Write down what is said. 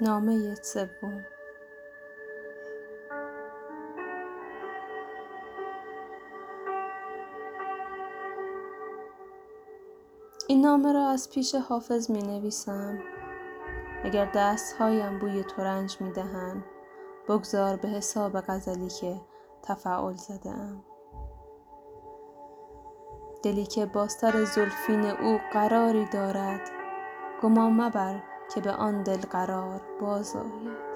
نامه سوم. این نامه را از پیش حافظ می نویسم اگر دستهایم بوی ترنج می دهند بگذار به حساب غزلی که تفعل زده ام دلی که با سر زلفین او قراری دارد گمان مبر که به آن دل قرار بازآید.